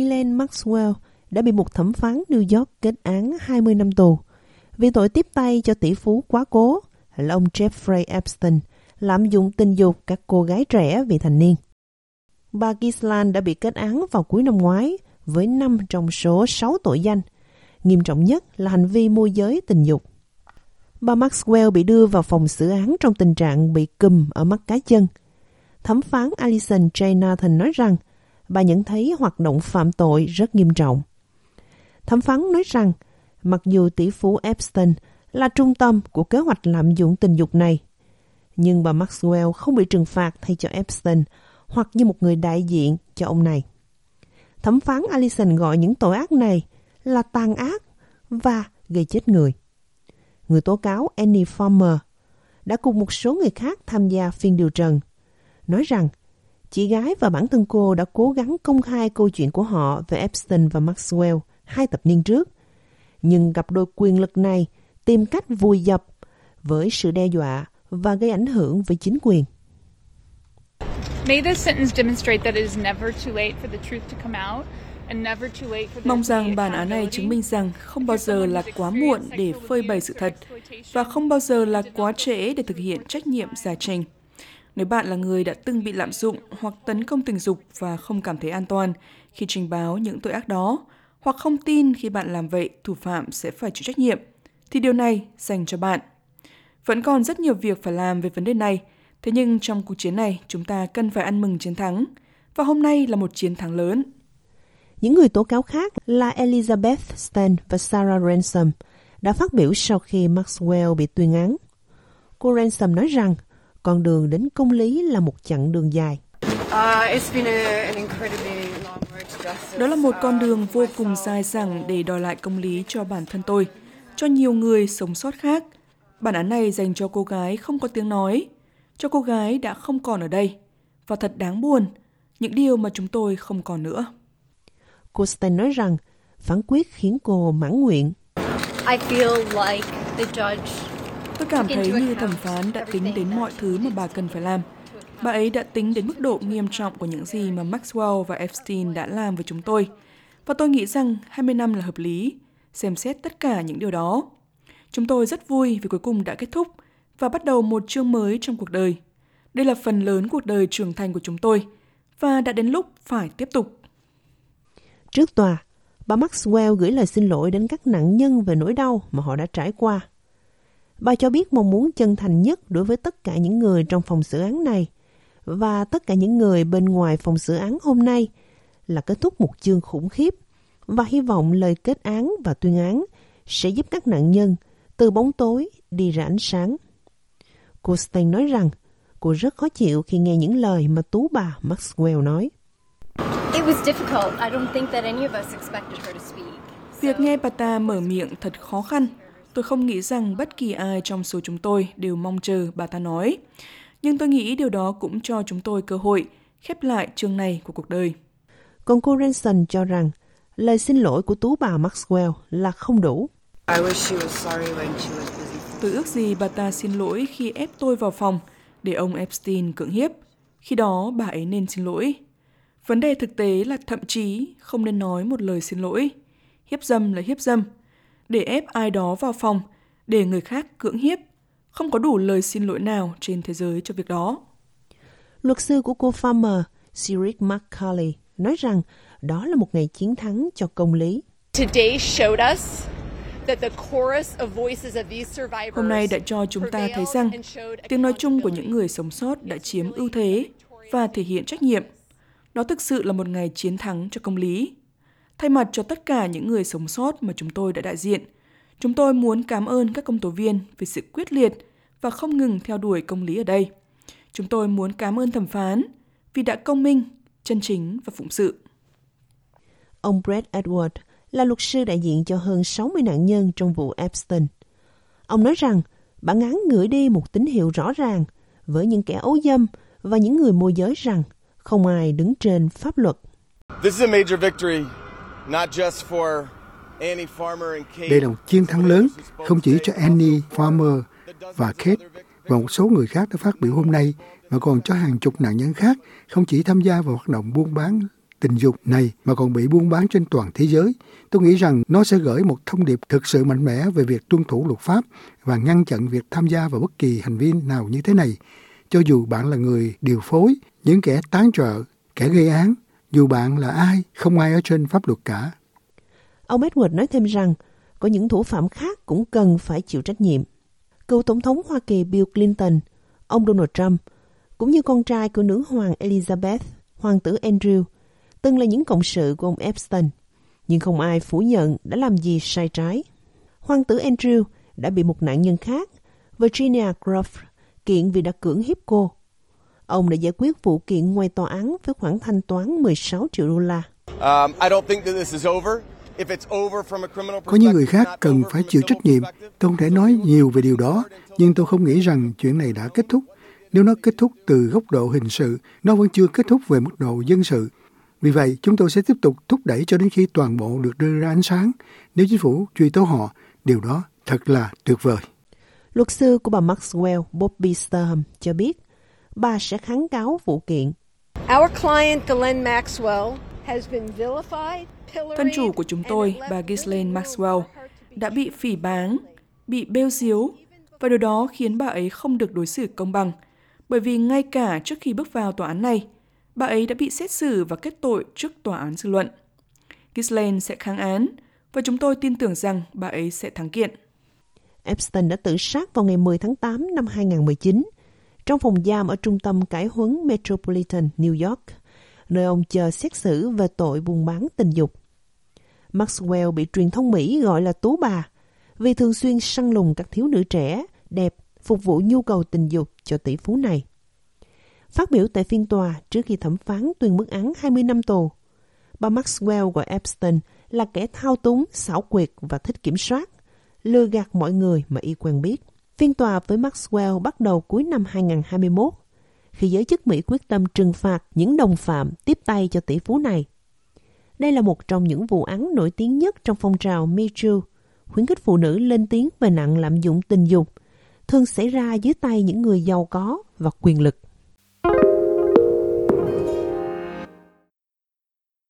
Ghislaine Maxwell đã bị một thẩm phán New York kết án 20 năm tù vì tội tiếp tay cho tỷ phú quá cố là ông Jeffrey Epstein, lạm dụng tình dục các cô gái trẻ vị thành niên. Bà Ghislaine đã bị kết án vào cuối năm ngoái với 5 trong số 6 tội danh. Nghiêm trọng nhất là hành vi môi giới tình dục. Bà Maxwell bị đưa vào phòng xử án trong tình trạng bị cùm ở mắt cá chân. Thẩm phán Alison J. Nathan nói rằng bà nhận thấy hoạt động phạm tội rất nghiêm trọng. Thẩm phán nói rằng mặc dù tỷ phú Epstein là trung tâm của kế hoạch lạm dụng tình dục này, nhưng bà Maxwell không bị trừng phạt thay cho Epstein hoặc như một người đại diện cho ông này. Thẩm phán Allison gọi những tội ác này là tàn ác và gây chết người. Người tố cáo Annie Farmer đã cùng một số người khác tham gia phiên điều trần, nói rằng chị gái và bản thân cô đã cố gắng công khai câu chuyện của họ về Epstein và Maxwell hai thập niên trước, nhưng gặp đôi quyền lực này tìm cách vùi dập với sự đe dọa và gây ảnh hưởng với chính quyền. Mong rằng bản án này chứng minh rằng không bao giờ là quá muộn để phơi bày sự thật và không bao giờ là quá trễ để thực hiện trách nhiệm giải trình. Nếu bạn là người đã từng bị lạm dụng hoặc tấn công tình dục và không cảm thấy an toàn khi trình báo những tội ác đó, hoặc không tin khi bạn làm vậy thủ phạm sẽ phải chịu trách nhiệm, thì điều này dành cho bạn. Vẫn còn rất nhiều việc phải làm về vấn đề này, thế nhưng trong cuộc chiến này chúng ta cần phải ăn mừng chiến thắng. Và hôm nay là một chiến thắng lớn. Những người tố cáo khác là Elizabeth Stan và Sarah Ransom đã phát biểu sau khi Maxwell bị tuyên án. Cô Ransom nói rằng con đường đến công lý là một chặng đường dài. Đó là một con đường vô cùng dài dẳng để đòi lại công lý cho bản thân tôi, cho nhiều người sống sót khác. Bản án này dành cho cô gái không có tiếng nói, cho cô gái đã không còn ở đây. Và thật đáng buồn, những điều mà chúng tôi không còn nữa. Cô Stein nói rằng phán quyết khiến cô mãn nguyện. I feel like the judge Tôi cảm thấy như thẩm phán đã tính đến mọi thứ mà bà cần phải làm. Bà ấy đã tính đến mức độ nghiêm trọng của những gì mà Maxwell và Epstein đã làm với chúng tôi. Và tôi nghĩ rằng 20 năm là hợp lý, xem xét tất cả những điều đó. Chúng tôi rất vui vì cuối cùng đã kết thúc và bắt đầu một chương mới trong cuộc đời. Đây là phần lớn cuộc đời trưởng thành của chúng tôi và đã đến lúc phải tiếp tục. Trước tòa, bà Maxwell gửi lời xin lỗi đến các nạn nhân về nỗi đau mà họ đã trải qua. Bà cho biết mong muốn chân thành nhất đối với tất cả những người trong phòng xử án này và tất cả những người bên ngoài phòng xử án hôm nay là kết thúc một chương khủng khiếp và hy vọng lời kết án và tuyên án sẽ giúp các nạn nhân từ bóng tối đi ra ánh sáng. Cô Stein nói rằng cô rất khó chịu khi nghe những lời mà tú bà Maxwell nói. Việc nghe bà ta mở miệng thật khó khăn. Tôi không nghĩ rằng bất kỳ ai trong số chúng tôi đều mong chờ bà ta nói. Nhưng tôi nghĩ điều đó cũng cho chúng tôi cơ hội khép lại chương này của cuộc đời. Còn cô Ranson cho rằng lời xin lỗi của tú bà Maxwell là không đủ. Tôi ước gì bà ta xin lỗi khi ép tôi vào phòng để ông Epstein cưỡng hiếp. Khi đó bà ấy nên xin lỗi. Vấn đề thực tế là thậm chí không nên nói một lời xin lỗi. Hiếp dâm là hiếp dâm. Để ép ai đó vào phòng, để người khác cưỡng hiếp, không có đủ lời xin lỗi nào trên thế giới cho việc đó. Luật sư của cô Farmer, Cyril McCauley, nói rằng đó là một ngày chiến thắng cho công lý. Hôm nay đã cho chúng ta thấy rằng tiếng nói chung của những người sống sót đã chiếm ưu thế và thể hiện trách nhiệm – đó thực sự là một ngày chiến thắng cho công lý. Thay mặt cho tất cả những người sống sót mà chúng tôi đã đại diện, chúng tôi muốn cảm ơn các công tố viên vì sự quyết liệt và không ngừng theo đuổi công lý ở đây. Chúng tôi muốn cảm ơn thẩm phán vì đã công minh, chân chính và phụng sự. Ông Brett Edward là luật sư đại diện cho hơn 60 nạn nhân trong vụ Epstein. Ông nói rằng bản án gửi đi một tín hiệu rõ ràng với những kẻ ấu dâm và những người môi giới rằng – không ai đứng trên pháp luật. Đây là một chiến thắng lớn, không chỉ cho Annie Farmer và Kate và một số người khác đã phát biểu hôm nay, mà còn cho hàng chục nạn nhân khác không chỉ tham gia vào hoạt động buôn bán tình dục này mà còn bị buôn bán trên toàn thế giới. Tôi nghĩ rằng nó sẽ gửi một thông điệp thực sự mạnh mẽ về việc tuân thủ luật pháp và ngăn chặn việc tham gia vào bất kỳ hành vi nào như thế này. Cho dù bạn là người điều phối, những kẻ tán trợ, kẻ gây án, dù bạn là ai, không ai ở trên pháp luật cả. Ông Edward nói thêm rằng, có những thủ phạm khác cũng cần phải chịu trách nhiệm. Cựu Tổng thống Hoa Kỳ Bill Clinton, ông Donald Trump, cũng như con trai của nữ hoàng Elizabeth, hoàng tử Andrew, từng là những cộng sự của ông Epstein, nhưng không ai phủ nhận đã làm gì sai trái. Hoàng tử Andrew đã bị một nạn nhân khác, Virginia Groff, kiện vì đã cưỡng hiếp cô. Ông đã giải quyết vụ kiện ngoài tòa án với khoản thanh toán 16 triệu đô la. Um, có những người khác cần phải chịu trách nhiệm. Tôi không thể nói nhiều về điều đó, nhưng tôi không nghĩ rằng chuyện này đã kết thúc. Nếu nó kết thúc từ góc độ hình sự, nó vẫn chưa kết thúc về mức độ dân sự. Vì vậy, chúng tôi sẽ tiếp tục thúc đẩy cho đến khi toàn bộ được đưa ra ánh sáng. Nếu chính phủ truy tố họ, điều đó thật là tuyệt vời. Luật sư của bà Maxwell, Bobby Sturm, cho biết bà sẽ kháng cáo vụ kiện. Our client Ghislaine Maxwell has been vilified, Thân chủ của chúng tôi, bà Ghislaine Maxwell, đã bị phỉ báng, bị bêu xíu, và điều đó khiến bà ấy không được đối xử công bằng. Bởi vì ngay cả trước khi bước vào tòa án này, bà ấy đã bị xét xử và kết tội trước tòa án dư luận. Ghislaine sẽ kháng án, và chúng tôi tin tưởng rằng bà ấy sẽ thắng kiện. Epstein đã tự sát vào ngày 10 tháng 8 năm 2019 trong phòng giam ở trung tâm cải huấn Metropolitan New York, nơi ông chờ xét xử về tội buôn bán tình dục. Maxwell bị truyền thông Mỹ gọi là tú bà vì thường xuyên săn lùng các thiếu nữ trẻ, đẹp, phục vụ nhu cầu tình dục cho tỷ phú này. Phát biểu tại phiên tòa trước khi thẩm phán tuyên mức án 20 năm tù, bà Maxwell gọi Epstein là kẻ thao túng, xảo quyệt và thích kiểm soát, lừa gạt mọi người mà y quen biết. Phiên tòa với Maxwell bắt đầu cuối năm 2021, khi giới chức Mỹ quyết tâm trừng phạt những đồng phạm tiếp tay cho tỷ phú này. Đây là một trong những vụ án nổi tiếng nhất trong phong trào Me Too, khuyến khích phụ nữ lên tiếng về nạn lạm dụng tình dục, thường xảy ra dưới tay những người giàu có và quyền lực.